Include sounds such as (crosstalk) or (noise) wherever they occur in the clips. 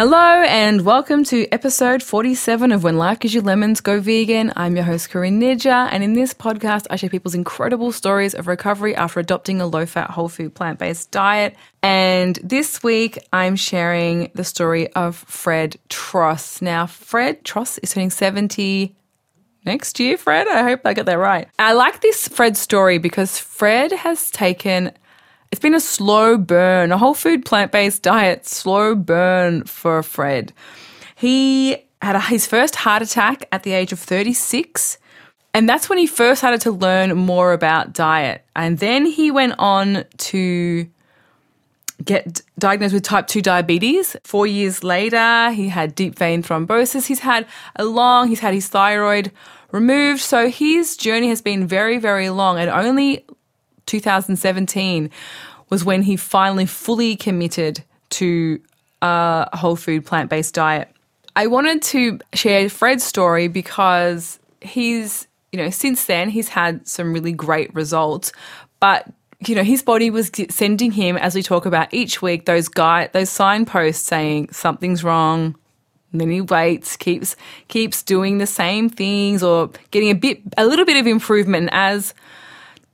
Hello, and welcome to episode 47 of When Life Gives You Lemons Go Vegan. I'm your host, Corinne Nijjer, and in this podcast, I share people's incredible stories of recovery after adopting a low fat, whole food, plant based diet. And this week, I'm sharing the story of Fred Tross. Now, Fred Tross is turning 70 next year, Fred. I hope I got that right. I like this Fred story because Fred has taken it's been a slow burn, a whole food plant based diet, slow burn for Fred. He had a, his first heart attack at the age of 36. And that's when he first started to learn more about diet. And then he went on to get diagnosed with type 2 diabetes. Four years later, he had deep vein thrombosis. He's had a long, he's had his thyroid removed. So his journey has been very, very long. And only 2017 was when he finally fully committed to a whole food plant based diet. I wanted to share Fred's story because he's, you know, since then he's had some really great results, but you know, his body was sending him, as we talk about each week, those guide, those signposts saying something's wrong. Then he waits, keeps keeps doing the same things, or getting a bit, a little bit of improvement. As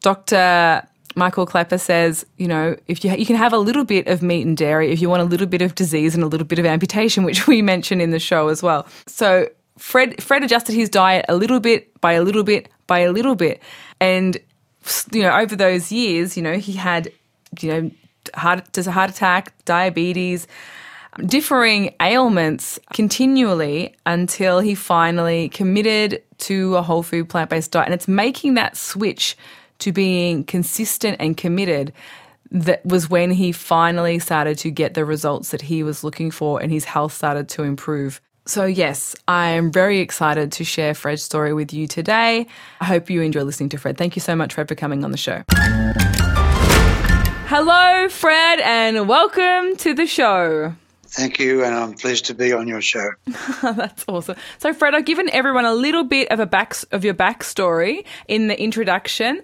Dr. Michael Klaper says, you know, if you you can have a little bit of meat and dairy if you want a little bit of disease and a little bit of amputation, which we mention in the show as well. So Fred Fred adjusted his diet a little bit by a little bit by a little bit, and you know over those years, you know he had you know heart just a heart attack, diabetes, differing ailments continually until he finally committed to a whole food plant based diet, and it's making that switch to being consistent and committed that was when he finally started to get the results that he was looking for and his health started to improve. So, yes, I am very excited to share Fred's story with you today. I hope you enjoy listening to Fred. Thank you so much, Fred, for coming on the show. Hello, Fred, and welcome to the show. Thank you, and I'm pleased to be on your show. (laughs) That's awesome. So, Fred, I've given everyone a little bit of a back of your backstory in the introduction,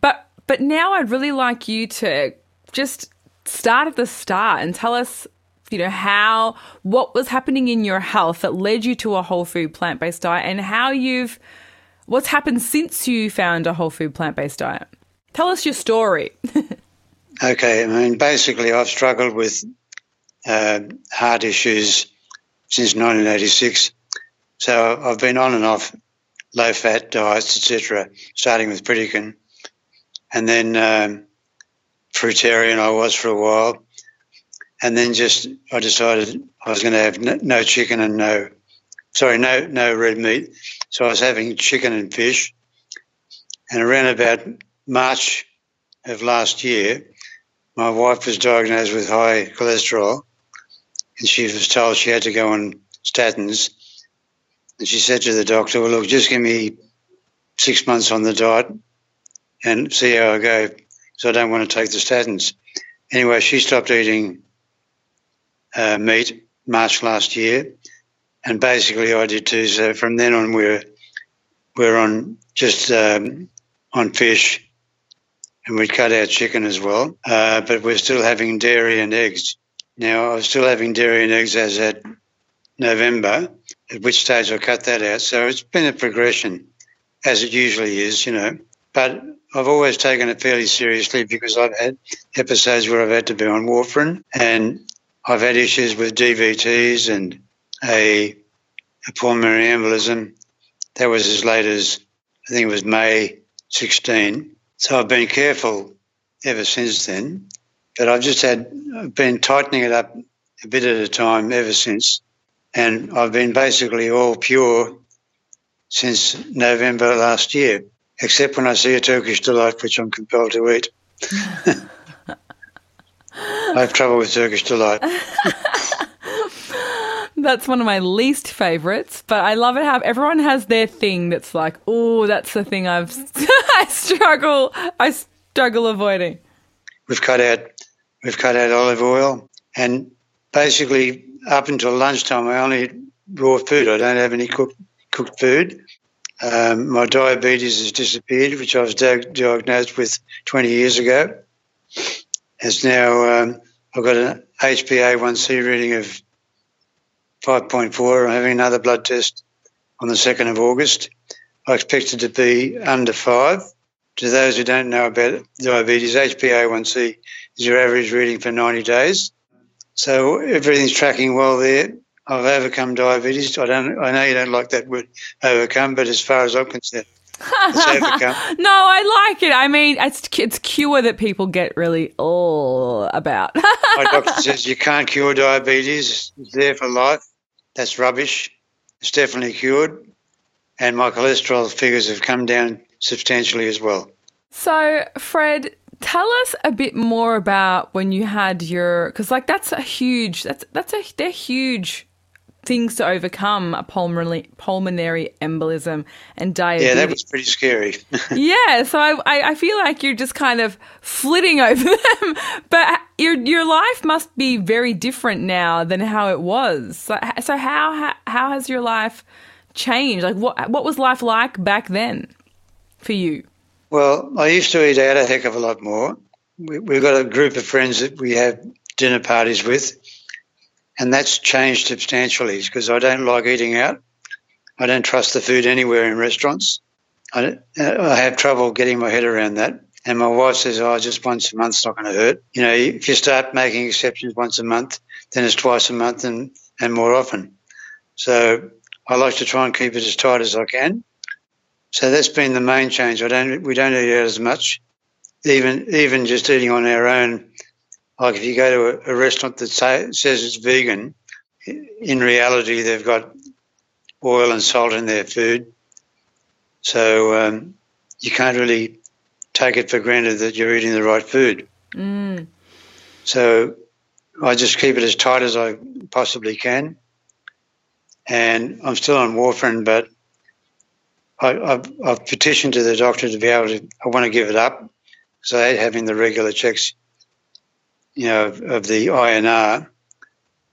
but but now I'd really like you to just start at the start and tell us, you know, how what was happening in your health that led you to a whole food plant based diet, and how you've what's happened since you found a whole food plant based diet. Tell us your story. (laughs) okay, I mean, basically, I've struggled with uh, heart issues since 1986. So I've been on and off low fat diets, etc., starting with Pritikin. And then um, fruitarian I was for a while. And then just I decided I was going to have no, no chicken and no, sorry, no no red meat. So I was having chicken and fish. And around about March of last year, my wife was diagnosed with high cholesterol and she was told she had to go on statins. And she said to the doctor, Well, look, just give me six months on the diet and see how I go because I don't want to take the statins. Anyway, she stopped eating uh, meat March last year, and basically I did too. So from then on, we're we're on just um, on fish, and we'd cut out chicken as well. Uh, but we're still having dairy and eggs. Now, I was still having dairy and eggs as at November, at which stage I cut that out. So it's been a progression, as it usually is, you know. But I've always taken it fairly seriously because I've had episodes where I've had to be on warfarin and I've had issues with DVTs and a, a pulmonary embolism. That was as late as I think it was May 16. So I've been careful ever since then. But I've just had I've been tightening it up a bit at a time ever since, and I've been basically all pure since November last year, except when I see a Turkish delight, which I'm compelled to eat. (laughs) I have trouble with Turkish delight. (laughs) that's one of my least favorites, but I love it how everyone has their thing that's like, oh, that's the thing I've (laughs) I struggle I struggle avoiding. We've cut out we've cut out olive oil, and basically up until lunchtime, I only eat raw food. I don't have any cooked cooked food. Um, my diabetes has disappeared, which I was diagnosed with 20 years ago. It's now um, I've got an HbA1c reading of 5.4. I'm having another blood test on the 2nd of August. I expect it to be under 5. To those who don't know about diabetes, HbA1c is your average reading for 90 days. So everything's tracking well there. I've overcome diabetes. I don't. I know you don't like that word overcome, but as far as I'm concerned, (laughs) no, I like it. I mean, it's it's cure that people get really all about. (laughs) My doctor says you can't cure diabetes. It's there for life. That's rubbish. It's definitely cured, and my cholesterol figures have come down substantially as well. So, Fred, tell us a bit more about when you had your because like that's a huge that's that's a they're huge things to overcome a pulmonary pulmonary embolism and diabetes. Yeah, that was pretty scary. (laughs) yeah, so I, I feel like you're just kind of flitting (laughs) over them, but your your life must be very different now than how it was. So, so how, how how has your life changed? Like what what was life like back then for you? Well, I used to eat out a heck of a lot more. We, we've got a group of friends that we have dinner parties with and that's changed substantially because I don't like eating out. I don't trust the food anywhere in restaurants. I, uh, I have trouble getting my head around that. And my wife says, oh, just once a month's not going to hurt. You know, if you start making exceptions once a month, then it's twice a month and, and more often. So I like to try and keep it as tight as I can. So that's been the main change. I don't, we don't eat out as much. Even, even just eating on our own like if you go to a, a restaurant that say, says it's vegan, in reality they've got oil and salt in their food. So um, you can't really take it for granted that you're eating the right food. Mm. So I just keep it as tight as I possibly can. And I'm still on warfarin, but I, have I've petitioned to the doctor to be able to, I want to give it up because I hate having the regular checks you know, of, of the INR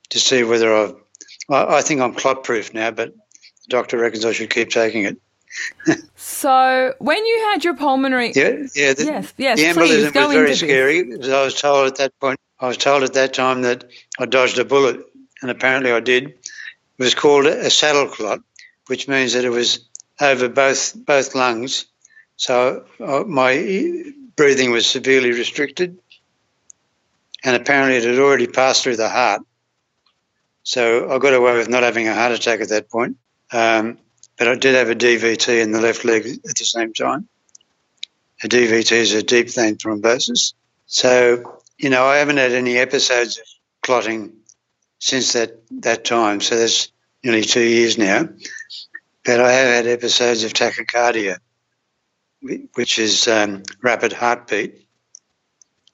to see whether I've. I, I think I'm clot proof now, but the doctor reckons I should keep taking it. so when you had your pulmonary, yeah, yeah, the, yes, yes, the embolism was very scary. I was told at that point, I was told at that time that I dodged a bullet, and apparently I did. It was called a saddle clot, which means that it was over both both lungs. So uh, my breathing was severely restricted, and apparently it had already passed through the heart. So I got away with not having a heart attack at that point. Um, but I did have a DVT in the left leg at the same time. A DVT is a deep vein thrombosis. So, you know, I haven't had any episodes of clotting since that, that time. So that's nearly two years now. But I have had episodes of tachycardia, which is um, rapid heartbeat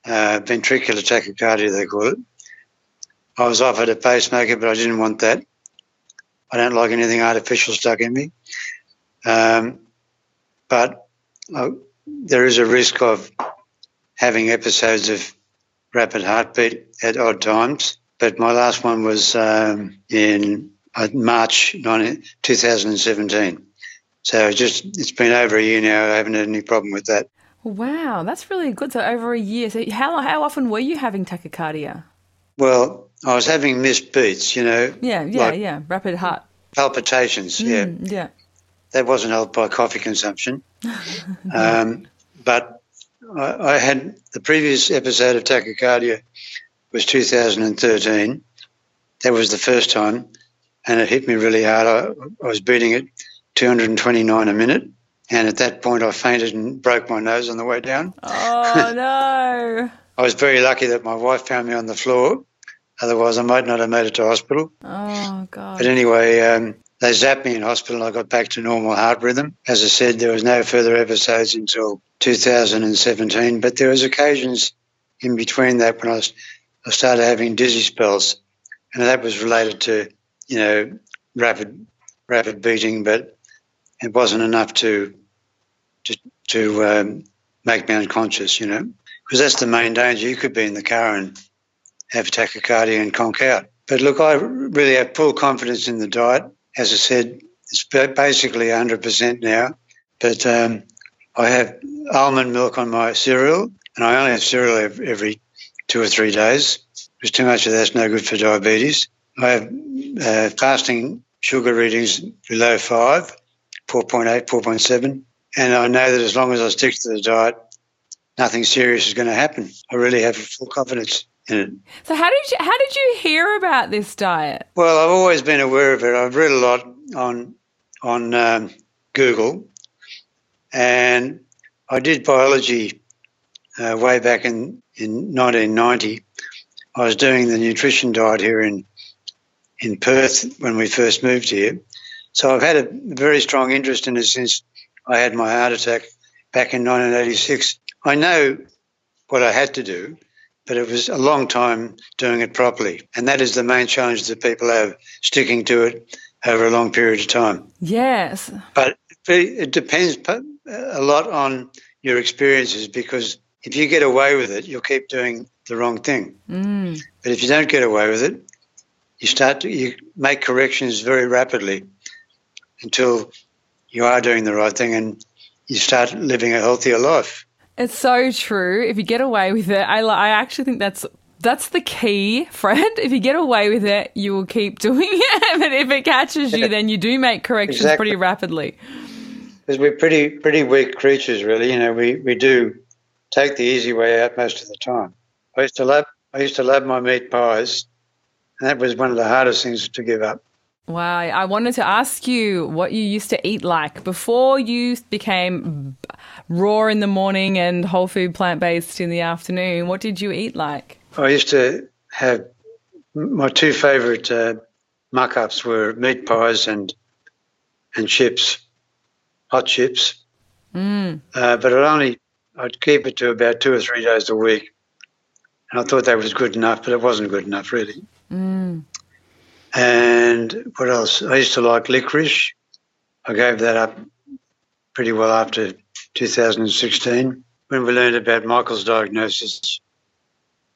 uh, ventricular tachycardia, they call it. I was offered a pacemaker, but I didn't want that. I don't like anything artificial stuck in me. Um, but uh, there is a risk of having episodes of rapid heartbeat at odd times. But my last one was um, in uh, March 19, 2017. So just it's been over a year now. I haven't had any problem with that. Wow, that's really good. So over a year. So how how often were you having tachycardia? Well, I was having missed beats. You know. Yeah, yeah, like yeah. Rapid heart palpitations. Mm, yeah, yeah. That wasn't helped by coffee consumption. (laughs) um, but I, I had the previous episode of tachycardia was 2013. That was the first time, and it hit me really hard. I, I was beating it 229 a minute. And at that point, I fainted and broke my nose on the way down. (laughs) Oh, no. (laughs) I was very lucky that my wife found me on the floor. Otherwise, I might not have made it to hospital. Oh, God. But anyway, um, they zapped me in hospital. And I got back to normal heart rhythm. As I said, there was no further episodes until 2017, but there was occasions in between that when I, was, I started having dizzy spells, and that was related to, you know, rapid rapid beating, but it wasn't enough to to, to um, make me unconscious, you know, because that's the main danger. You could be in the car and have a tachycardia and conk out. But look, I really have full confidence in the diet. As I said, it's basically 100% now. But um, I have almond milk on my cereal, and I only have cereal every two or three days because too much of that's no good for diabetes. I have uh, fasting sugar readings below 5, 4.8, 4.7. And I know that as long as I stick to the diet, nothing serious is going to happen. I really have full confidence in it. So how did you how did you hear about this diet? Well, I've always been aware of it. I've read a lot on on um, Google, and I did biology uh, way back in in 1990. I was doing the nutrition diet here in in Perth when we first moved here. So I've had a very strong interest in it since I had my heart attack back in 1986. I know what I had to do, but it was a long time doing it properly. And that is the main challenge that people have, sticking to it over a long period of time. Yes. But it depends a lot on your experiences because if you get away with it, you'll keep doing the wrong thing. Mm. But if you don't get away with it, you start to you make corrections very rapidly until you are doing the right thing and you start living a healthier life. It's so true. If you get away with it, I, I actually think that's that's the key, Fred. If you get away with it, you will keep (laughs) doing it. but if it catches you, then you do make corrections exactly. pretty rapidly. Because we're pretty pretty weak creatures, really. You know, we, we do take the easy way out most of the time. I used to love I used to love my meat pies, and that was one of the hardest things to give up. Wow, I wanted to ask you what you used to eat like before you became raw in the morning and whole food plant based in the afternoon. What did you eat like? I used to have my two favourite uh, muck ups were meat pies and and chips, hot chips. Mm. Uh, but I'd only I'd keep it to about two or three days a week, and I thought that was good enough, but it wasn't good enough really. Mm. And what else? I used to like licorice. I gave that up pretty well after 2016. When we learned about Michael's diagnosis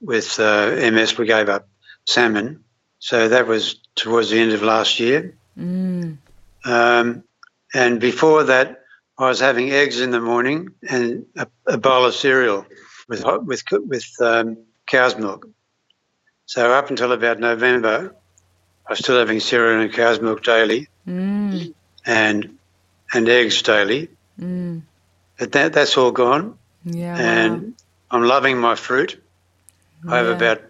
with uh, MS, we gave up salmon. So that was towards the end of last year. Mm. Um, and before that, I was having eggs in the morning and a, a bowl of cereal with with with um, cow's milk. So up until about November, I was still having cereal and cow's milk daily, mm. and and eggs daily. Mm. But that that's all gone. Yeah, and wow. I'm loving my fruit. Yeah. I have about,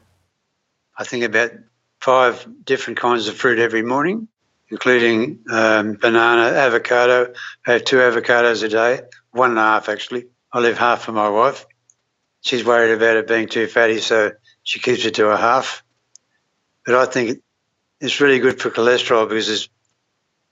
I think about five different kinds of fruit every morning, including um, banana, avocado. I have two avocados a day, one and a half actually. I leave half for my wife. She's worried about it being too fatty, so she keeps it to a half. But I think it's really good for cholesterol because it's,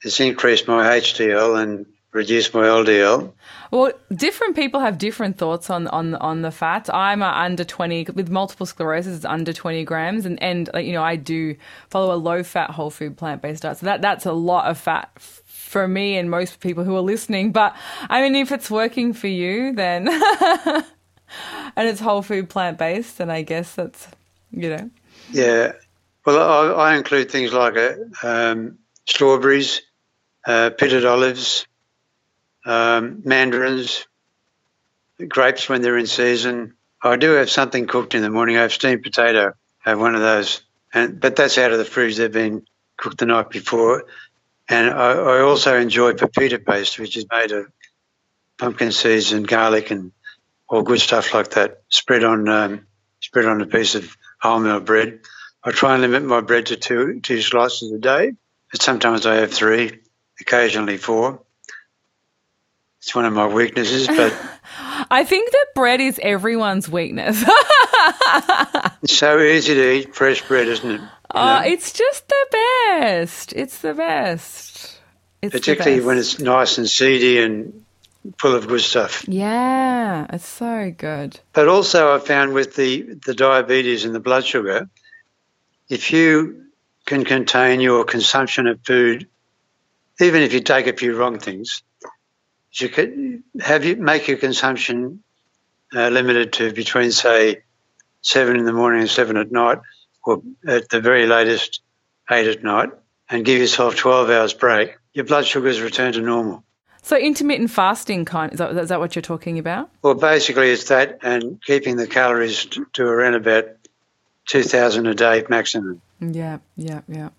it's increased my HDL and reduced my LDL. Well, different people have different thoughts on on on the fat. I'm under 20 with multiple sclerosis. It's under 20 grams, and and uh, you know I do follow a low fat whole food plant based diet. So that that's a lot of fat for me and most people who are listening. But I mean, if it's working for you, then (laughs) and it's whole food plant based, then I guess that's you know. Yeah, well, I, I include things like uh, um, strawberries, uh, pitted olives, um, mandarins, grapes when they're in season. I do have something cooked in the morning. I have steamed potato. I have one of those, and but that's out of the fridge. They've been cooked the night before. And I, I also enjoy pepita paste, which is made of pumpkin seeds and garlic and all good stuff like that. Spread on um, spread on a piece of wholemeal bread. I try and limit my bread to two two slices a day, but sometimes I have three, occasionally four. It's one of my weaknesses, but (laughs) I think that bread is everyone's weakness. (laughs) it's so easy to eat fresh bread, isn't it? Oh, it's just the best. It's the best. It's Particularly best. when it's nice and seedy and full of good stuff. Yeah, it's so good. But also, I found with the, the diabetes and the blood sugar, if you can contain your consumption of food, even if you take a few wrong things, you could have you make your consumption uh, limited to between say seven in the morning and seven at night, or at the very latest eight at night, and give yourself twelve hours break. Your blood sugars return to normal. So intermittent fasting kind is that, is that what you're talking about? Well, basically, it's that and keeping the calories to, to around about 2,000 a day maximum. Yeah, yeah, yeah.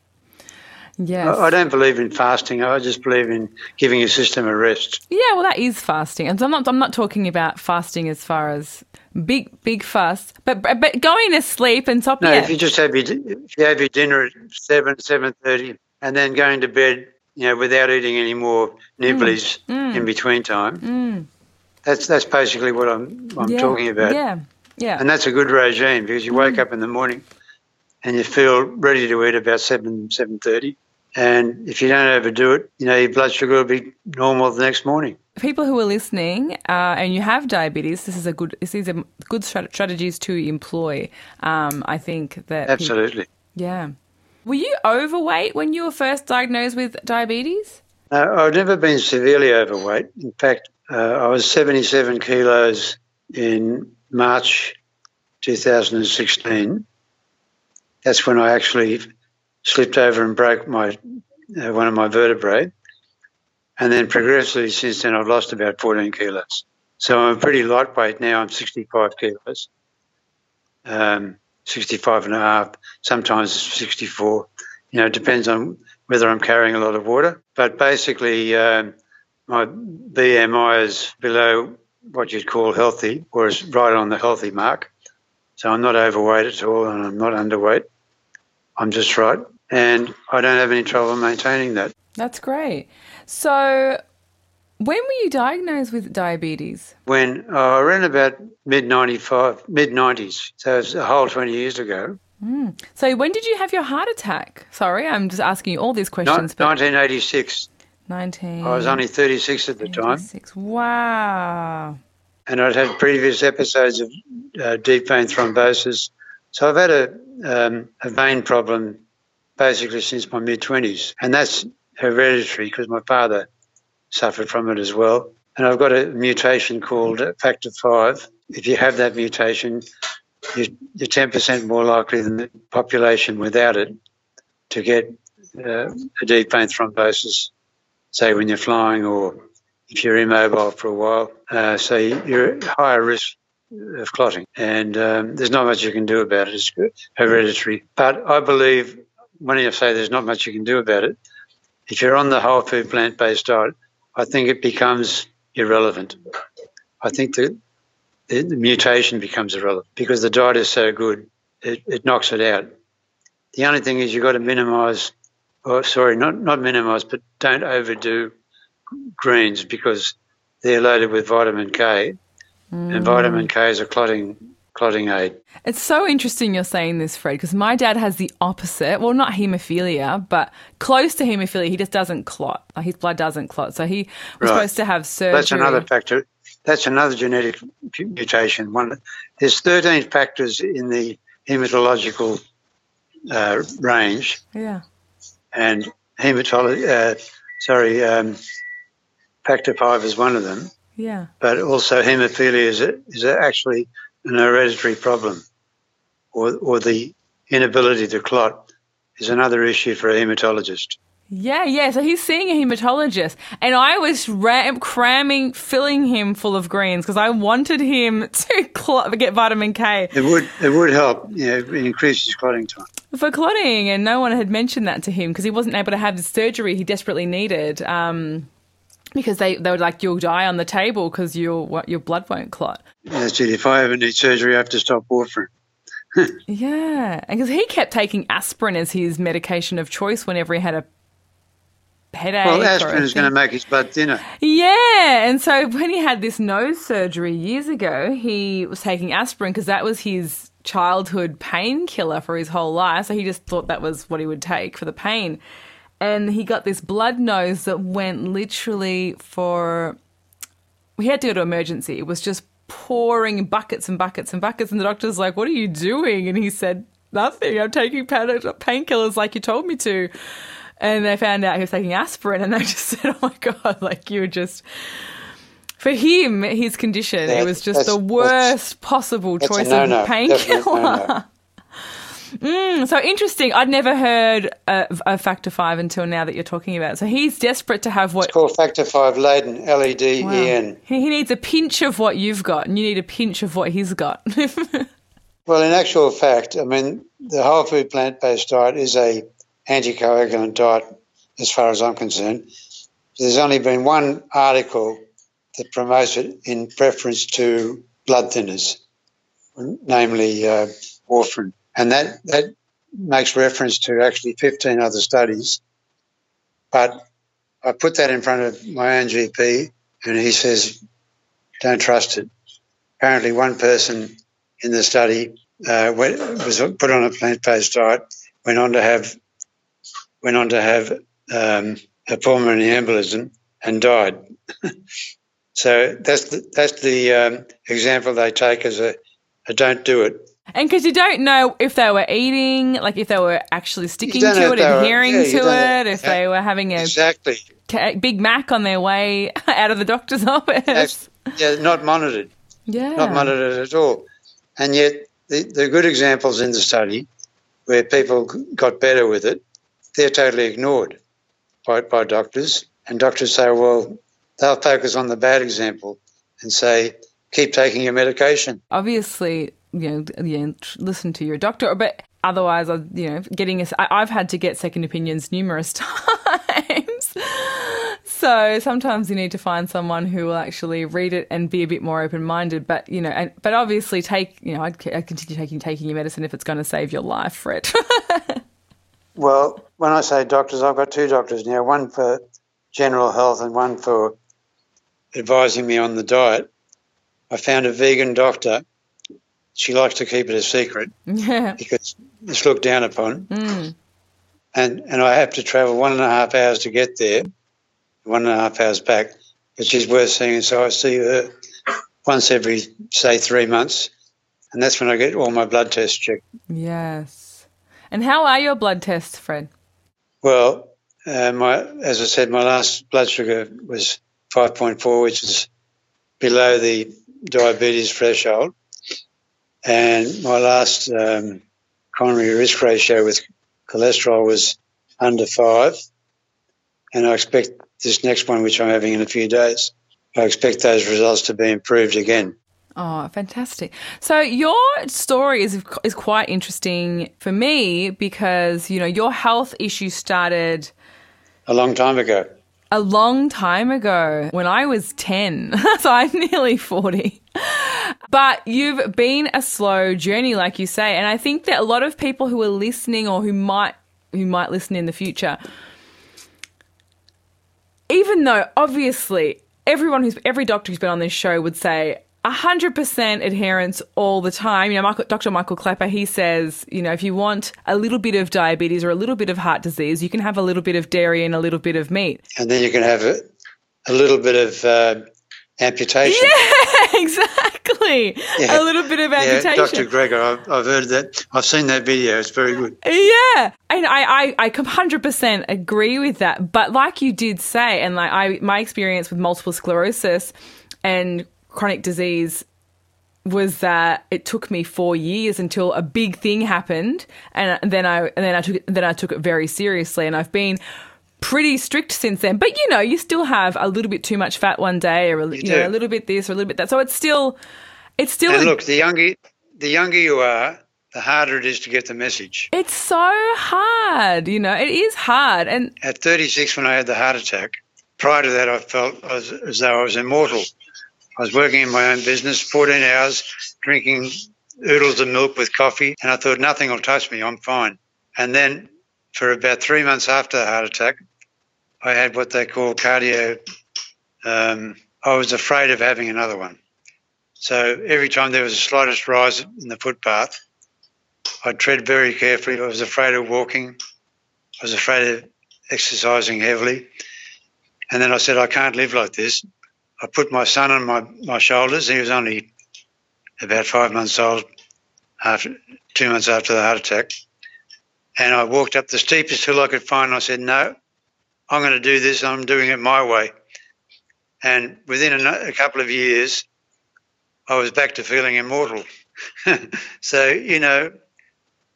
Yes. I, don't believe in fasting. I just believe in giving your system a rest. Yeah, well, that is fasting, and so I'm not. I'm not talking about fasting as far as big, big fast, but but going to sleep and stop. No, yeah. if you just have your if you have your dinner at seven seven thirty, and then going to bed, you know, without eating any more nibblies mm, mm. in between time. Mm. That's that's basically what I'm I'm yeah, talking about. Yeah, yeah. And that's a good regime because you wake up in the morning and you feel ready to eat about seven seven thirty. And if you don't overdo it, you know your blood sugar will be normal the next morning. people who are listening uh, and you have diabetes, this is a good. This is a good strat- strategies to employ. Um, I think that. Absolutely. yeah. Were you overweight when you were first diagnosed with diabetes? No, I've never been severely overweight. In fact, uh, I was 77 kilos in March 2016. That's when I actually slipped over and broke my uh, one of my vertebrae, and then progressively since then I've lost about 14 kilos. So I'm pretty lightweight now. I'm 65 kilos, um, 65 and a half, sometimes 64. You know, it depends on whether I'm carrying a lot of water. But basically, um, my BMI is below what you'd call healthy, was right on the healthy mark. So I'm not overweight at all, and I'm not underweight. I'm just right, and I don't have any trouble maintaining that. That's great. So, when were you diagnosed with diabetes? When uh, around about mid 95, mid 90s, so it's a whole 20 years ago, So, when did you have your heart attack? Sorry, I'm just asking you all these questions. but 1986. 19. I was only 36 at the time. 96. Wow. and I'd had previous episodes of uh, deep vein thrombosis. So I've had a, um, a vein problem basically since my mid 20s, and that's hereditary because my father suffered from it as well. And I've got a mutation called factor five. If you have that mutation, you, you're 10% more likely than the population without it to get uh, a deep vein thrombosis, say when you're flying or if you're immobile for a while. Uh, so you're at higher risk of clotting, and um, there's not much you can do about it. It's hereditary. But I believe when I say there's not much you can do about it, if you're on the whole food plant based diet, I think it becomes irrelevant. I think the, the, the mutation becomes irrelevant because the diet is so good, it, it knocks it out. The only thing is you've got to minimise, or sorry, not, not minimise, but don't overdo greens because they're loaded with vitamin K, and vitamin K is a clotting clotting aid. It's so interesting you're saying this, Fred, because my dad has the opposite. Well, not haemophilia, but close to haemophilia. He just doesn't clot. His blood doesn't clot. So he was Right. supposed to have surgery. That's another factor. That's another genetic mutation. One, there's 13 factors in the hematological uh, range, Yeah. And hematology. Uh, sorry, um, factor five is one of them. Yeah. but also hemophilia is, a, is a actually an hereditary problem, or, or the inability to clot is another issue for a hematologist. Yeah, yeah. So he's seeing a hematologist, and I was ram- cramming, filling him full of greens because I wanted him (laughs) to clot, get vitamin K It would it would help, you know, it increases clotting time. for clotting, and no one had mentioned that to him because he wasn't able to have the surgery he desperately needed. Um, because they, they were like, you'll die on the table because your your blood won't clot. That's it. If I ever need surgery, I have to stop warfarin. (laughs) Yeah, because he kept taking aspirin as his medication of choice whenever he had a headache. Well, aspirin is going to make his blood thinner. Yeah, and so when he had this nose surgery years ago, he was taking aspirin because that was his childhood painkiller for his whole life. So he just thought that was what he would take for the pain. And he got this blood nose that went literally for. We had to go to emergency. It was just pouring buckets and buckets and buckets. And the doctor's like, What are you doing? And he said, Nothing. I'm taking painkillers like you told me to. And they found out he was taking aspirin, and they (laughs) just said, "Oh my god!" (laughs) Like you were just for him, his condition, it was just the worst possible choice of painkiller. No-no. (laughs) Mm, so interesting. I'd never heard of, of factor five until now that you're talking about. it. So he's desperate to have what It's called factor five Leiden, L E D E N. he, he needs a pinch of what you've got, and you need a pinch of what he's got. Well, in actual fact, I mean, the whole food plant based diet is a anticoagulant diet as far as I'm concerned. There's only been one article that promotes it in preference to blood thinners, namely uh, warfarin. And that, that makes reference to actually 15 other studies. But I put that in front of my own GP, and he says, don't trust it. Apparently, one person in the study uh, was put on a plant-based diet, went on to have went on to have um, a pulmonary embolism and died. (laughs) so that's the, that's the um, example they take as a, a don't do it. And because you don't know if they were eating, like if they were actually sticking to it, adhering yeah, to it, if they were having a exactly Big Mac on their way (laughs) out of the doctor's (laughs) office. Yeah, not monitored. Yeah, not monitored at all. And yet, the, the good examples in the study where people got better with it, they're totally ignored by, by doctors. And doctors say, well, they'll focus on the bad example and say, keep taking your medication. Obviously, you know, listen to your doctor, but otherwise, you know, getting a, I've had to get second opinions numerous (laughs) times. so sometimes you need to find someone who will actually read it and be a bit more open minded. But you know, and, but obviously, take you know, I'd, I'd continue taking taking your medicine if it's going to save your life, Fred. (laughs) well, when I say doctors, I've got two doctors now. One for general health and one for advising me on the diet. I found a vegan doctor she likes to keep it a secret (laughs) because it's looked down upon. Mm. And and I have to travel one and a half hours to get there, one and a half hours back. But she's worth seeing, so I see her once every say three months, and that's when I get all my blood tests checked. Yes. And how are your blood tests, Fred? Well, uh, my as I said, my last blood sugar was five point four, which is below the diabetes threshold. And my last um, coronary risk ratio with cholesterol was under five. And I expect this next one, which I'm having in a few days, I expect those results to be improved again. Oh, fantastic! So your story is is quite interesting for me because you know your health issue started a long time ago a long time ago when I was 10. (laughs) so I'm nearly 40. But you've been a slow journey, like you say. And I think that a lot of people who are listening or who might who might listen in the future, even though obviously everyone who's every doctor who's been on this show would say, 100% adherence all the time. You know, Michael, Dr. Michael Klaper, he says, you know, if you want a little bit of diabetes or a little bit of heart disease, you can have a little bit of dairy and a little bit of meat. And then you can have a, a little bit of uh, amputation. (laughs) Yeah, exactly. Yeah. A little bit of amputation. Yeah, Dr. Greger, I've, I've, heard that. I've seen that video. It's very good. Yeah. And I, I, I 100% agree with that. But like you did say, and like I, my experience with multiple sclerosis and chronic disease was that it took me four years until a big thing happened, and then I and then I took it, then I took it very seriously, and I've been pretty strict since then. But you know, you still have a little bit too much fat one day, or a, you, you know, a little bit this or a little bit that. So it's still, it's still. And look, the younger the younger you are, the harder it is to get the message. It's so hard, you know. It is hard, and at 36, when I had the heart attack, prior to that, I felt as, as though I was immortal. I was working in my own business, 14 hours, drinking oodles of milk with coffee, and I thought nothing will touch me. I'm fine. And then for about three months after the heart attack, I had what they call cardio. Um, I was afraid of having another one. So every time there was the slightest rise in the footpath, I'd tread very carefully. I was afraid of walking. I was afraid of exercising heavily. And then I said, I can't live like this. I put my son on my, my shoulders. He was only about five months old, after two months after the heart attack. And I walked up the steepest hill I could find. I said, No, I'm going to do this. I'm doing it my way. And within a, a couple of years, I was back to feeling immortal. (laughs) so, you know,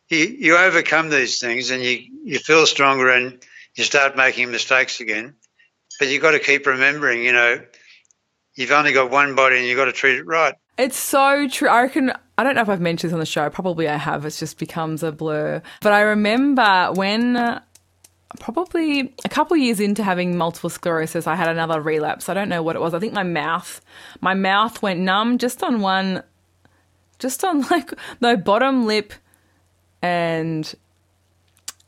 you, you overcome these things and you, you feel stronger and you start making mistakes again. But you've got to keep remembering, you know, you've only got one body and you've got to treat it right. It's so true. I reckon, I don't know if I've mentioned this on the show. Probably I have. It just becomes a blur. But I remember when uh, probably a couple years into having multiple sclerosis, I had another relapse. I don't know what it was. I think my mouth, my mouth went numb just on one, just on (laughs) like the bottom lip and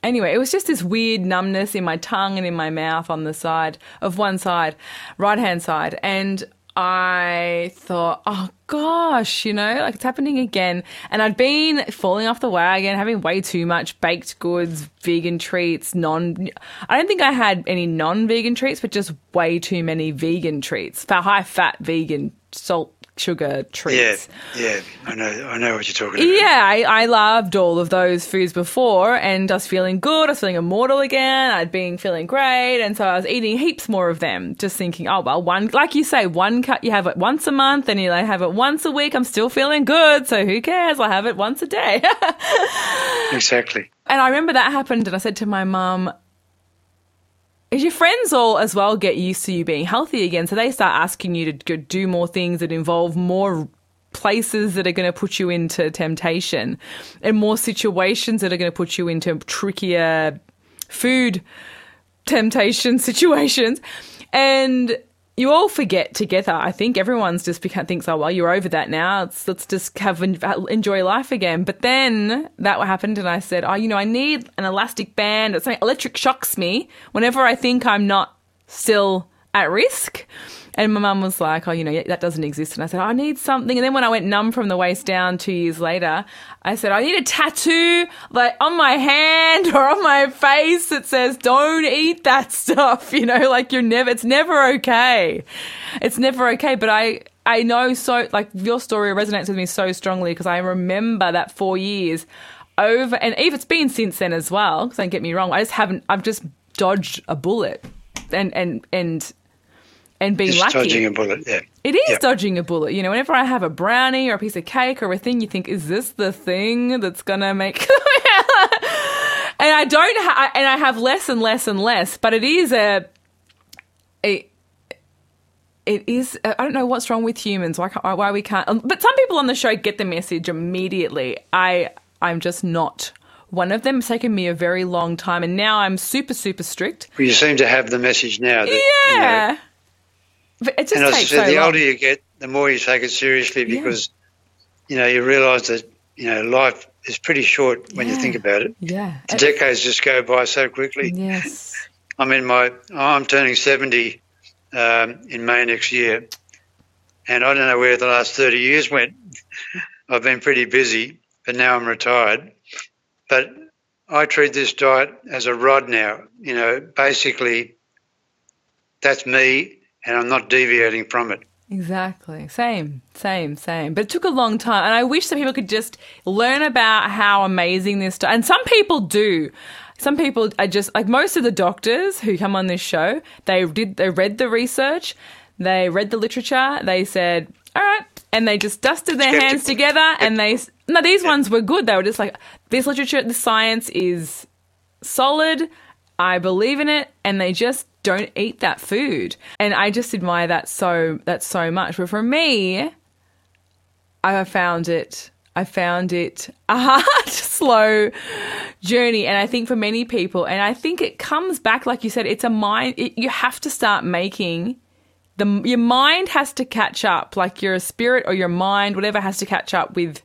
anyway, it was just this weird numbness in my tongue and in my mouth on the side of one side, right hand side. And I thought, oh gosh, you know, like it's happening again. And I'd been falling off the wagon, having way too much baked goods, vegan treats, non. I don't think I had any non vegan treats, but just way too many vegan treats, high fat vegan salt sugar treats. Yeah, yeah, I know, I know what you're talking about. Yeah, I, I loved all of those foods before, and I was feeling good. I was feeling immortal again. I'd been feeling great, and so I was eating heaps more of them. Just thinking, oh well, one like you say, one cut you have it once a month, and you like have it once a week. I'm still feeling good, so who cares? I have it once a day. (laughs) exactly. And I remember that happened, and I said to my mum, is your friends all as well get used to you being healthy again? So they start asking you to do more things that involve more places that are going to put you into temptation and more situations that are going to put you into trickier food temptation (laughs) situations. And you all forget together. I think everyone's just become, thinks, oh well, you're over that now. Let's let's just have enjoy life again. But then that happened, and I said, oh, you know, I need an elastic band. It's like electric shocks me whenever I think I'm not still at risk. And my mum was like, oh, you know, that doesn't exist. And I said, I need something. And then when I went numb from the waist down two years later, I said, I need a tattoo like on my hand or on my face that says, don't eat that (laughs) stuff. You know, like you're never, it's never okay. It's never okay. But I, I know so, like your story resonates with me so strongly because I remember that four years over, and even it's been since then as well. Don't get me wrong. I just haven't, I've just dodged a bullet and, and, and, and being Just lucky. Dodging a bullet, yeah. It is yeah. dodging a bullet. You know, whenever I have a brownie or a piece of cake or a thing, you think, is this the thing that's gonna make? (laughs) and I don't, ha- and I have less and less and less. But it is a, a it is i don't know what's wrong with humans why, why we can't um, but some people on the show get the message immediately i i'm just not one of them. It's taken me a very long time, and now I'm super, super strict. Well, you seem to have the message now. That, yeah, you know, but it just and takes I said, so the long. older you get, the more you take it seriously because you know you realise that you know life is pretty short when you think about it. Yeah. The decades just go by so quickly. Yes. (laughs) I'm in my I'm turning 70 um, in May next year, and I don't know where the last 30 years went. (laughs) I've been pretty busy, but now I'm retired. But I treat this diet as a rod now. You know, basically, that's me, and I'm not deviating from it. Exactly. Same, same, same. But it took a long time. And I wish that people could just learn about how amazing this stuff. And some people do. Some people are just like most of the doctors who come on this show, they did they read the research, they read the literature, they said, "All right." And they just dusted their hands together and they No, these ones were good. They were just like this literature, the science is solid. I believe in it, and they just don't eat that food. And I just admire that so that so much. But for me, I found it. I found it a (laughs) hard, slow journey, and I think for many people, and I think it comes back, like you said, it's a mind. It, you have to start making the your mind has to catch up, like your spirit or your mind, whatever has to catch up with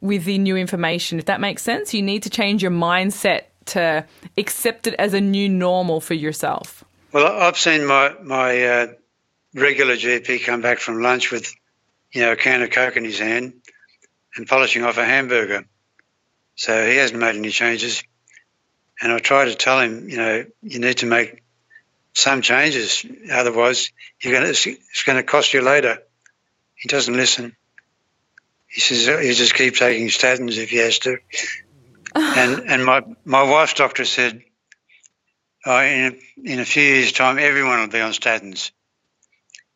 with the new information. If that makes sense, you need to change your mindset to accept it as a new normal for yourself. Well, I've seen my my uh, regular GP come back from lunch with, you know, a can of Coke in his hand and polishing off a hamburger. So he hasn't made any changes. And I try to tell him, you know, you need to make some changes, otherwise you're going to, it's going to cost you later. He doesn't listen. He says he'll just keep taking statins if he has to. And and my my wife's doctor said, oh, in a, in a few years' time, everyone will be on statins.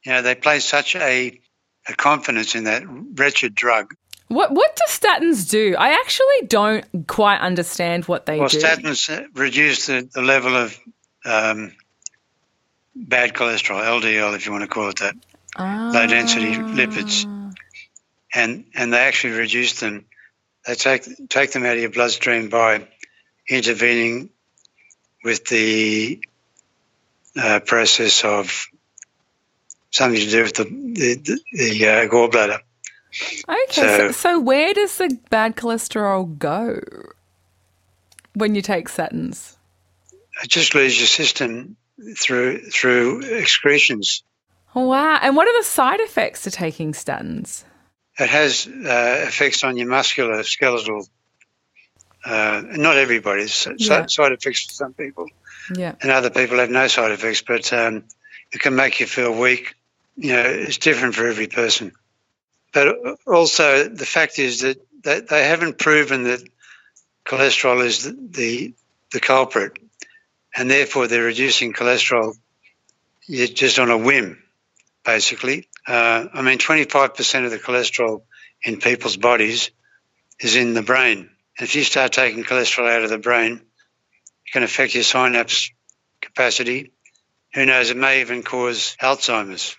You know, they place such a a confidence in that wretched drug. What what do statins do? I actually don't quite understand what they Well, do. Well, statins uh, reduce the, the level of um, bad cholesterol, LDL, if you want to call it that, low density lipids. and and they actually reduce them. They take take them out of your bloodstream by intervening with the uh, process of something to do with the the, the, uh, gallbladder. Okay, so, so, so where does the bad cholesterol go when you take statins? It just leaves your system through through excretions. Wow! And what are the side effects to taking statins? It has uh, effects on your muscular skeletal. Uh, not everybody's yeah. side effects for some people. Yeah. And other people have no side effects, but um, it can make you feel weak. You know, it's different for every person. But also, the fact is that they haven't proven that cholesterol is the, the, the culprit, and therefore they're reducing cholesterol just on a whim, basically. Uh, I mean, 25% of the cholesterol in people's bodies is in the brain. And if you start taking cholesterol out of the brain, it can affect your synapse capacity. Who knows, it may even cause Alzheimer's.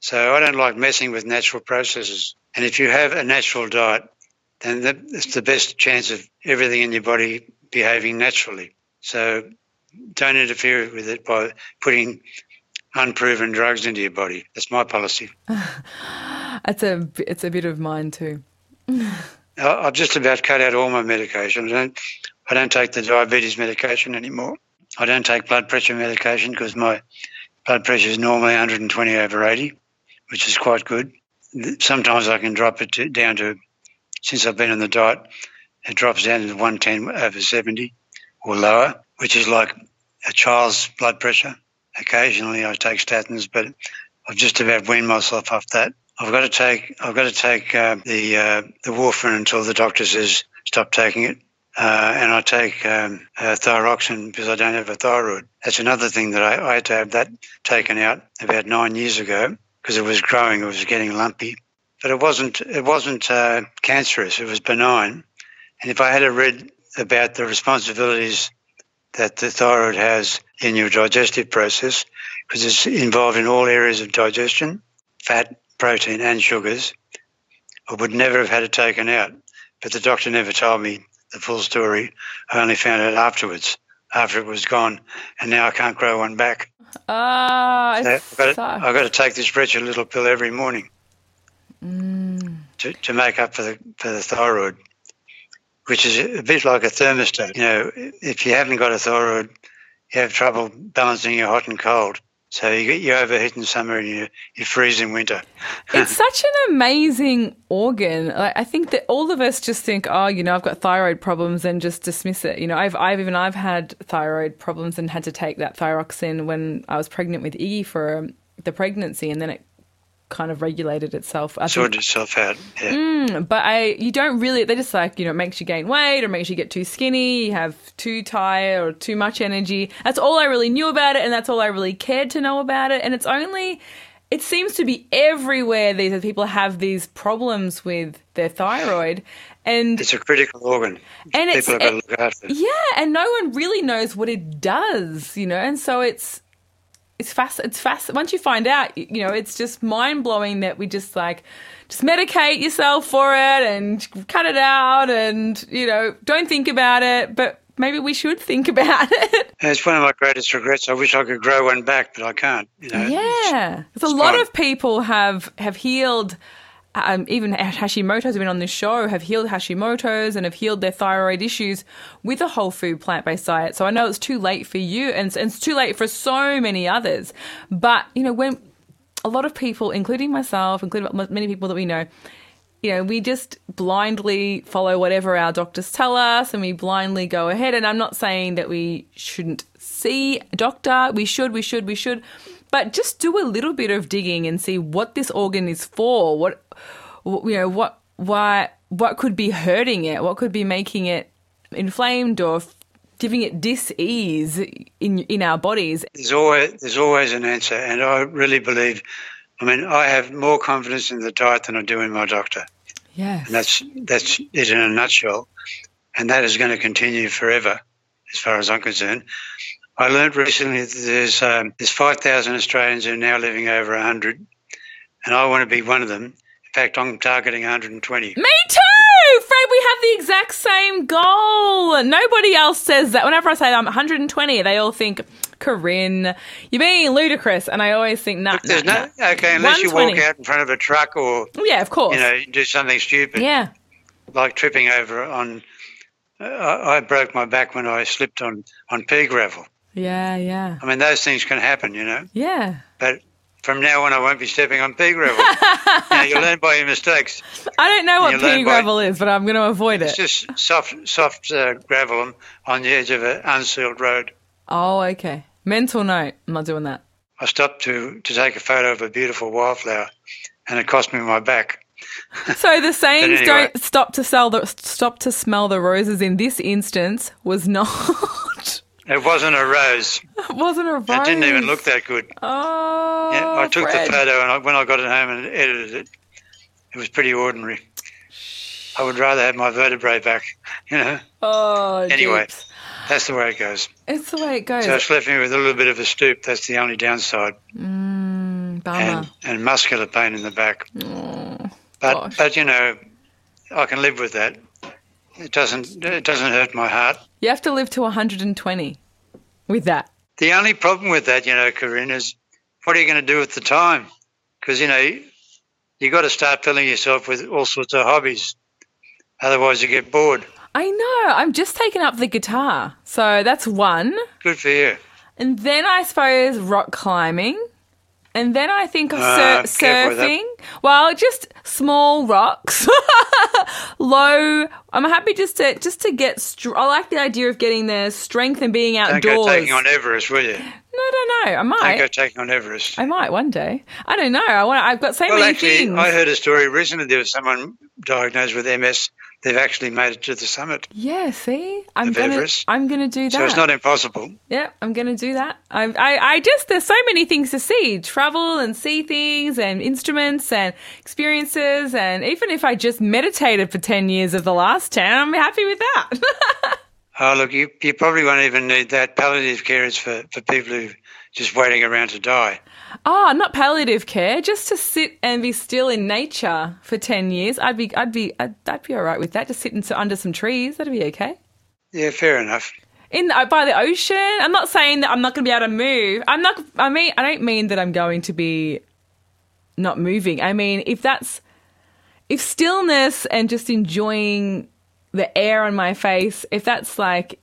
So I don't like messing with natural processes. And if you have a natural diet, then it's the best chance of everything in your body behaving naturally. So don't interfere with it by putting unproven drugs into your body. That's my policy. (laughs) That's a it's a bit of mine too. (laughs) I've just about cut out all my medication. I don't I don't take the diabetes medication anymore. I don't take blood pressure medication because my blood pressure is normally 120 over 80 which is quite good. Sometimes I can drop it to, down to, since I've been on the diet, it drops down to 110 over 70 or lower, which is like a child's blood pressure. Occasionally I take statins, but I've just about weaned myself off that. I've got to take I've got to take uh, the uh, the warfarin until the doctor says stop taking it. Uh, and I take um, uh, thyroxine because I don't have a thyroid. That's another thing that I, I, had to have that taken out about nine years ago because it was growing, it was getting lumpy. But it wasn't, it wasn't uh, cancerous, it was benign. And if I had read about the responsibilities that the thyroid has in your digestive process, because it's involved in all areas of digestion, fat, protein, and sugars, I would never have had it taken out. But the doctor never told me the full story. I only found out afterwards, after it was gone, and now I can't grow one back. Ah, uh, so I've, got to, I've got to take this wretched little pill every morning mm. to, to make up for the for the thyroid, which is a bit like a thermostat. You know, if you haven't got a thyroid, you have trouble balancing your hot and cold. So you get you overheat in summer and you, you freeze in winter. it's (laughs) such an amazing organ. Like, I think that all of us just think, oh, you know, I've got thyroid problems and just dismiss it. You know, I've, I've even I've had thyroid problems and had to take that thyroxine when I was pregnant with Iggy for um, the pregnancy, and then it kind of regulated itself. I Sorted itself out. Yeah. Mm, but I, you don't really. They just like you know, it makes you gain weight or makes you get too skinny. You have too tired or too much energy. That's all I really knew about it, and that's all I really cared to know about it. And it's only. It seems to be everywhere these people have these problems with their thyroid, and it's a critical organ. And people it's it, yeah, and no one really knows what it does, you know. And so it's it's fast. It's fast. Once you find out, you know, it's just mind blowing that we just like just medicate yourself for it and cut it out, and you know, don't think about it. But maybe we should think (laughs) about it. It's one of my greatest regrets. I wish I could grow one back, but I can't. You know, yeah, it's, it's a lot of people have have healed um, even Hashimoto's have been on this show, have healed Hashimoto's and have healed their thyroid issues with a whole food plant based diet. So I know it's too late for you and, and it's too late for so many others. But, you know, when a lot of people, including myself, including many people that we know, you know, we just blindly follow whatever our doctors tell us and we blindly go ahead. And I'm not saying that we shouldn't see a doctor. We should, we should, we should. But just do a little bit of digging and see what this organ is for. What you know, what why what could be hurting it? What could be making it inflamed or giving it dis-ease in in our bodies? There's always there's always an answer, and I really believe. I mean, I have more confidence in the diet than I do in my doctor. Yes, and that's that's it in a nutshell, and that is going to continue forever, as far as I'm concerned. I learned recently that there's um, there's 5,000 Australians who are now living over 100, and I want to be one of them In fact, I'm targeting 120. Me too, Fred. We have the exact same goal. Nobody else says that. Whenever I say I'm 120, they all think, Corinne, you're being ludicrous. And I always think, nah, There's nah, no okay unless you walk out in front of a truck or. Yeah, of course. you know do something stupid yeah. like tripping over on. I I broke my back when I slipped on on pea gravel. Yeah, yeah. I mean, those things can happen, you know. Yeah. But from now on, I won't be stepping on pea gravel. (laughs) you, know, you learn by your mistakes. I don't know what pea by- gravel is, but I'm going to avoid It's it. It's just soft, soft uh, gravel on, on the edge of an unsealed road. Oh, okay. Mental note. I'm not doing that. I stopped to, to take a photo of a beautiful wildflower, and it cost me my back. So the (laughs) sayings anyway. "don't stop to sell the stop to smell the roses" in this instance was not. It wasn't a rose. it (laughs) wasn't a rose. It didn't even look that good. Oh, Yeah, I took Fred. the photo, and I, when I got it home and edited it, it was pretty ordinary. I would rather have my vertebrae back. (laughs) You know, Oh, Anyway. jeeps. that's the way it goes. it's the way it goes. So it's left me with a little bit of a stoop. That's the only downside, Mm, bummer. and, and muscular pain in the back. Oh, But gosh. but you know, I can live with that. It doesn't it doesn't hurt my heart. You have to live to 120 with that. The only problem with that, you know, Corinne, is what are you going to do with the time? Because you know, you've got to start filling yourself with all sorts of hobbies. Otherwise, you get bored. I know. I'm just taking up the guitar, so that's one. Good for you. And then I suppose rock climbing. And then I think of Ah, sur- careful surfing. Well, just small rocks, (laughs) low. I'm happy just to just to get. Str- I like the idea of getting the strength and being outdoors. Don't go taking on Everest, will you? no, no, no. I Don't might. go taking on Everest. I might one day. I don't know. I want. I've got so Well, many actually, things. I heard a story recently. There was someone diagnosed with MS. They've actually made it to the summit. yeah. See, I'm Of gonna. Everest. I'm gonna do that. So it's not impossible. Yeah, I'm going to do that. I, I, I just, there's so many things to see travel and see things and instruments and experiences. And even if I just meditated for 10 years of the last 10, I'm happy with that. (laughs) Oh, look, you, you probably won't even need that. Palliative care is for, for people who just waiting around to die. oh, not palliative care, just to sit and be still in nature for 10 years. I'd be, I'd be, I'd, I'd be all right with that. Just sitting under some trees. That'd be okay. Yeah, fair enough. in uh, by the ocean. I'm not saying that I'm not going to be able to move. I'm not. I mean, I don't mean that I'm going to be not moving. I mean, if that's if stillness and just enjoying the air on my face, if that's like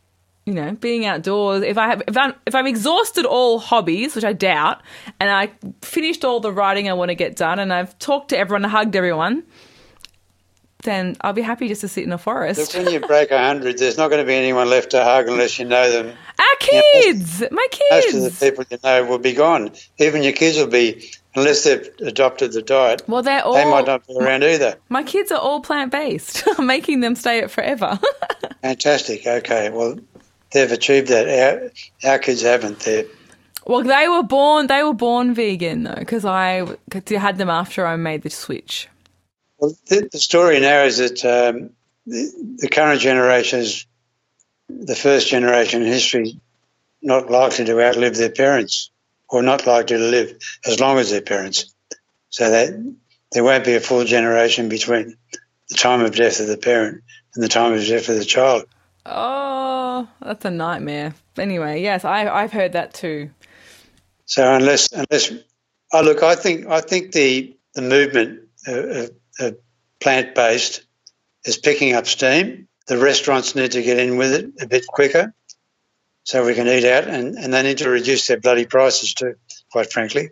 you know being outdoors, if I have if I'm if I've exhausted all hobbies, which I doubt, and I finished all the writing I want to get done, and I've talked to everyone, hugged everyone. Then I'll be happy just to sit in a forest. when you break 100, there's not going to be anyone left to hug unless you know them. Our kids, my kids. Most of the people you know will be gone. Even your kids will be, unless they've adopted the diet, Well, they're all. they might not be around either. (laughs) My kids are all plant based. I'm (laughs) making them stay it forever. (laughs) Fantastic. Okay, well, they've achieved that. Our, our kids haven't. They're, well, they were born. They were born vegan though, because I 'cause I had them after I made the switch. well, the, the story now is that um, the, the current generation is the first generation in history not likely to outlive their parents or not likely to live as long as their parents. So that there won't be a full generation between the time of death of the parent and the time of death of the child. Oh, that's a nightmare. Anyway, yes, I, I've heard that too. So unless unless oh look, I think I think the the movement of, of, of plant based is picking up steam. The restaurants need to get in with it a bit quicker, so we can eat out, and, and they need to reduce their bloody prices too. Quite frankly,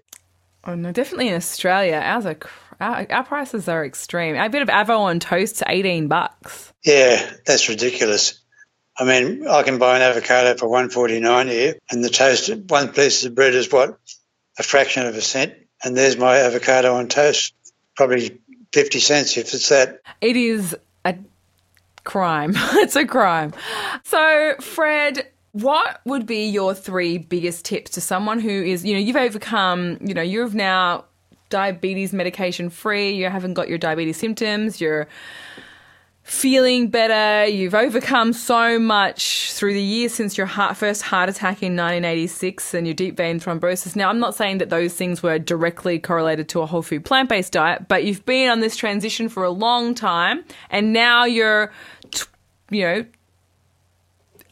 Oh no, definitely in Australia, ours are cr- our, our prices are extreme. A bit of avo on toast's eighteen bucks. yeah, that's ridiculous. I mean, I can buy an avocado for one forty nine here, and the toast one piece of bread is what a fraction of a cent, and there's my avocado on toast, probably fifty cents if it's that. It is a crime. (laughs) it's a crime. So, Fred, what would be your three biggest tips to someone who is, you know, you've overcome, you know, you've now diabetes medication free, you haven't got your diabetes symptoms, you're feeling better. You've overcome so much through the years since your heart, first heart attack in 1986 and your deep vein thrombosis. Now, I'm not saying that those things were directly correlated to a whole food plant based diet, but you've been on this transition for a long time and now you're, you know,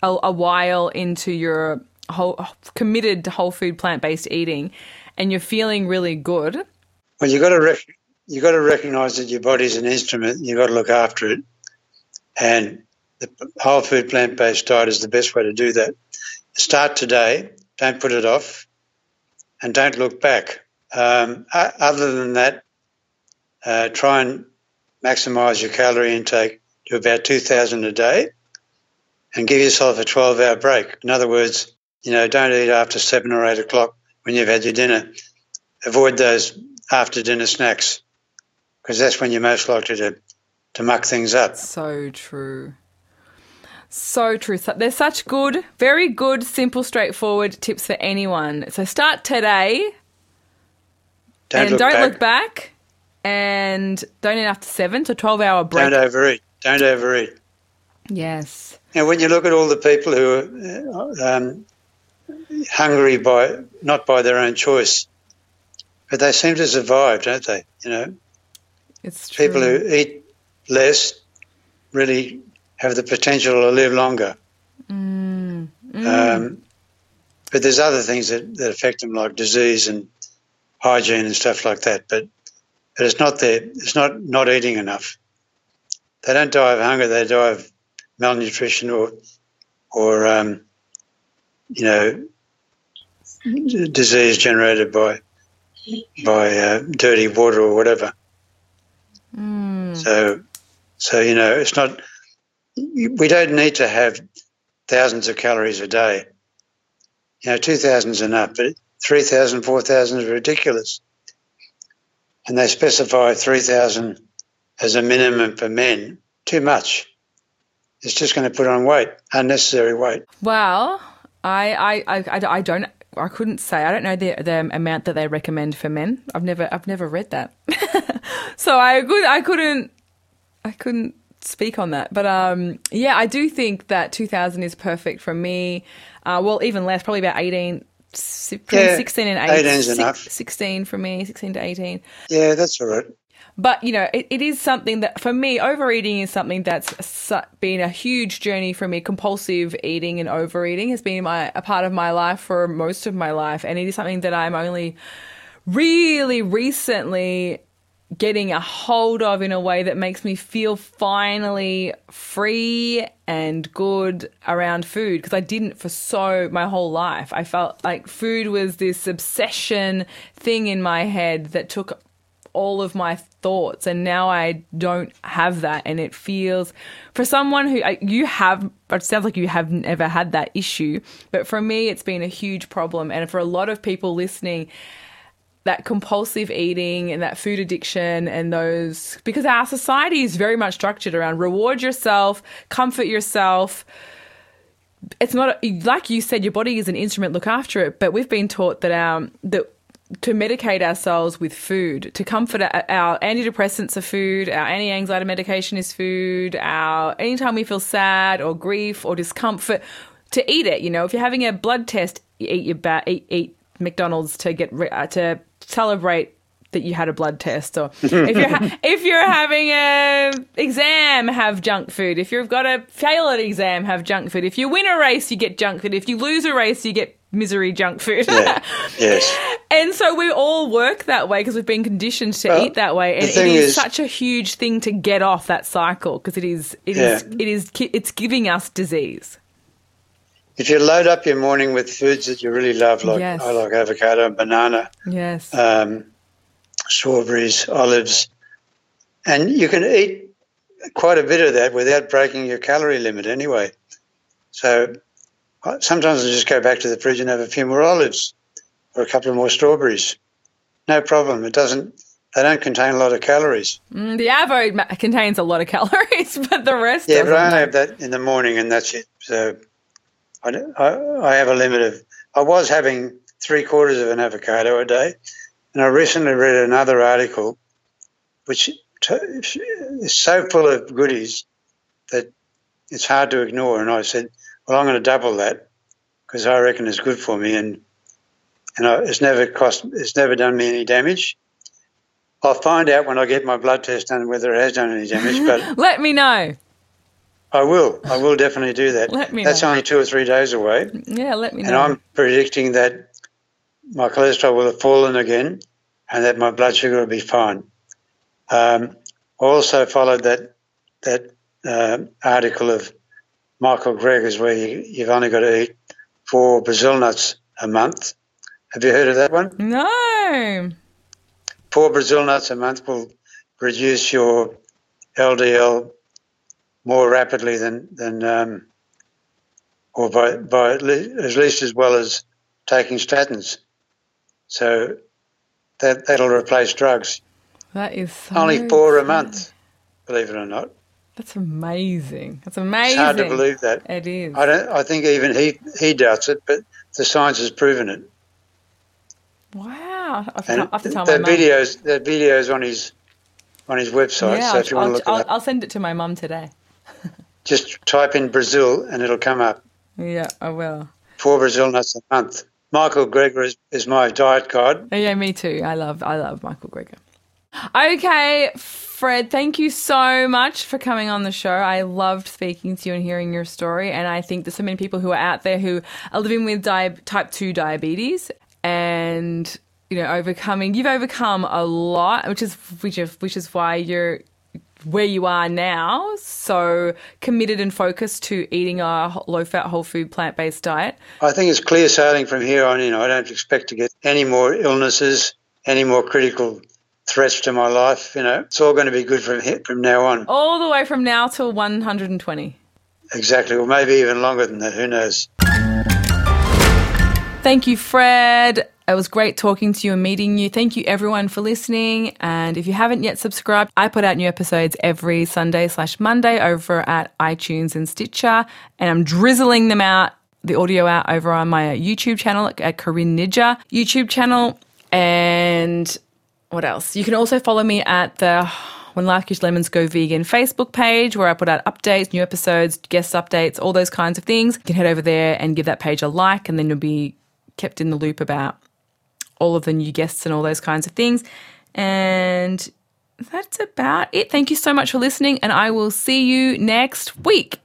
a, a while into your whole committed to whole food plant based eating and you're feeling really good. Well, you got to rec- you got to recognize that your body's an instrument. And You got to look after it and the whole food plant based diet is the best way to do that. Start today, don't put it off, and don't look back. Um, other than that, uh, try and maximize your calorie intake to about 2,000 a day and give yourself a 12 hour break. In other words, you know, don't eat after seven or eight o'clock when you've had your dinner. Avoid those after dinner snacks because that's when you're most likely to to muck things up. So true. So true. They're such good, very good, simple, straightforward tips for anyone. So start today. Don't and look don't back. look back. And don't eat after seven, so 12 hour break. Don't overeat. Don't overeat. Yes. Now, when you look at all the people who are um, hungry by not by their own choice, but they seem to survive, don't they? You know, it's true. people who eat less really have the potential to live longer. Mm. Mm. Um, but there's other things that, that affect them, like disease and hygiene and stuff like that. But but it's not there. It's not not eating enough. They don't die of hunger. They die of malnutrition or or um, you know disease generated by by uh, dirty water or whatever. Mm. So so, you know, it's not, we don't need to have thousands of calories a day. You know, 2,000 is enough, but 3,000, 4,000 is ridiculous. And they specify 3,000 as a minimum for men. Too much. It's just going to put on weight, unnecessary weight. Well, I, I, I, I don't I couldn't say. I don't know the the amount that they recommend for men. I've never I've never read that, (laughs) so I could I couldn't I couldn't speak on that. But um, yeah, I do think that 2000 is perfect for me. Uh, well, even less, probably about 18, yeah, 16 and 18. 18 is enough. 16 for me, 16 to 18. Yeah, that's all right. But, you know, it, it is something that, for me, overeating is something that's been a huge journey for me. Compulsive eating and overeating has been my, a part of my life for most of my life. And it is something that I'm only really recently getting a hold of in a way that makes me feel finally free and good around food because I didn't for so my whole life. I felt like food was this obsession thing in my head that took all of my thoughts and now I don't have that and it feels for someone who you have it sounds like you have never had that issue but for me it's been a huge problem and for a lot of people listening that compulsive eating and that food addiction and those because our society is very much structured around reward yourself, comfort yourself. It's not like you said your body is an instrument look after it, but we've been taught that our that to medicate ourselves with food, to comfort our, antidepressants are food, our anti-anxiety medication is food, our anytime we feel sad or grief or discomfort, to eat it. You know, if you're having a blood test, eat your ba- eat, eat McDonald's to get uh, to celebrate that you had a blood test or (laughs) if you're ha- if you're having a exam have junk food. If you've got a fail at exam have junk food. If you win a race you get junk food. If you lose a race you get misery junk food. Yeah. yes. (laughs) And so we all work that way because we've been conditioned to well, eat that way. and it is, is, such a huge thing to get off that cycle because it is it yeah. is, it is it's giving us disease. If you load up your morning with foods that you really love, like yes. I like avocado and banana, yes, um, strawberries, olives, and you can eat quite a bit of that without breaking your calorie limit anyway. So sometimes I just go back to the fridge and have a few more olives or a couple of more strawberries. No problem. It doesn't. They don't contain a lot of calories. Mm, the avo contains a lot of (laughs) calories, but the rest. Yeah, but I only have that in the morning, and that's it. So I, I, I have a limit of. I was having three quarters of an avocado a day, and I recently read another article, which is so full of goodies that it's hard to ignore. And I said, well, I'm going to double that because I reckon it's good for me, and and I, it's never cost, it's never done me any damage. I'll find out when I get my blood test done whether it has done any damage, but (laughs) Let me know. I will. I will definitely do that. Let me That's know. only two or three days away, Yeah, let me know. and I'm predicting that my cholesterol will have fallen again, and that my blood sugar will be fine. Um, I also followed that that uh, article of Michael Greger's where you, you've only got to eat four Brazil nuts a month. Have you heard of that one? no. Four Brazil nuts a month will reduce your LDL more rapidly than than um, or by by at least as well as taking statins. So that that'll replace drugs. That is so Only four a month, believe it or not. That's amazing. That's amazing. It's hard to believe that. It is. I don't. I think even he he doubts it, but the science has proven it. Wow. I have to, And tell- I have to tell my that videos that videos on his on his website. Yeah, so if you I'll, want to I'll, it up, I'll send it to my mum today. just type in Brazil and it'll come up. Yeah, I will. Four Brazil nuts a month. Michael Greger is, is my diet guide. Oh, yeah, me too. I love I love Michael Greger. Okay, Fred, thank you so much for coming on the show. I loved speaking to you and hearing your story. And I think there's so many people who are out there who are living with di- type 2 diabetes and you know overcoming you've overcome a lot which is which is which is why you're where you are now so committed and focused to eating a low fat whole food plant based diet I think it's clear sailing from here on in. I don't expect to get any more illnesses, any more critical threats to my life. You know, it's all going to be good from here, from now on. all the way from now till 120 Exactly, or maybe even longer than that. Who knows? Thank you, Fred. It was great talking to you and meeting you. Thank you, everyone, for listening. And if you haven't yet subscribed, I put out new episodes every Sunday slash Monday over at iTunes and Stitcher, and I'm drizzling them out, the audio out over on my uh, YouTube channel at Corinne Nijjer YouTube channel. And what else? You can also follow me at the When Life Gives Lemons Go Vegan Facebook page where I put out updates, new episodes, guest updates, all those kinds of things. You can head over there and give that page a like, and then you'll be kept in the loop about all of the new guests and all those kinds of things. And that's about it. Thank you so much for listening, and I will see you next week.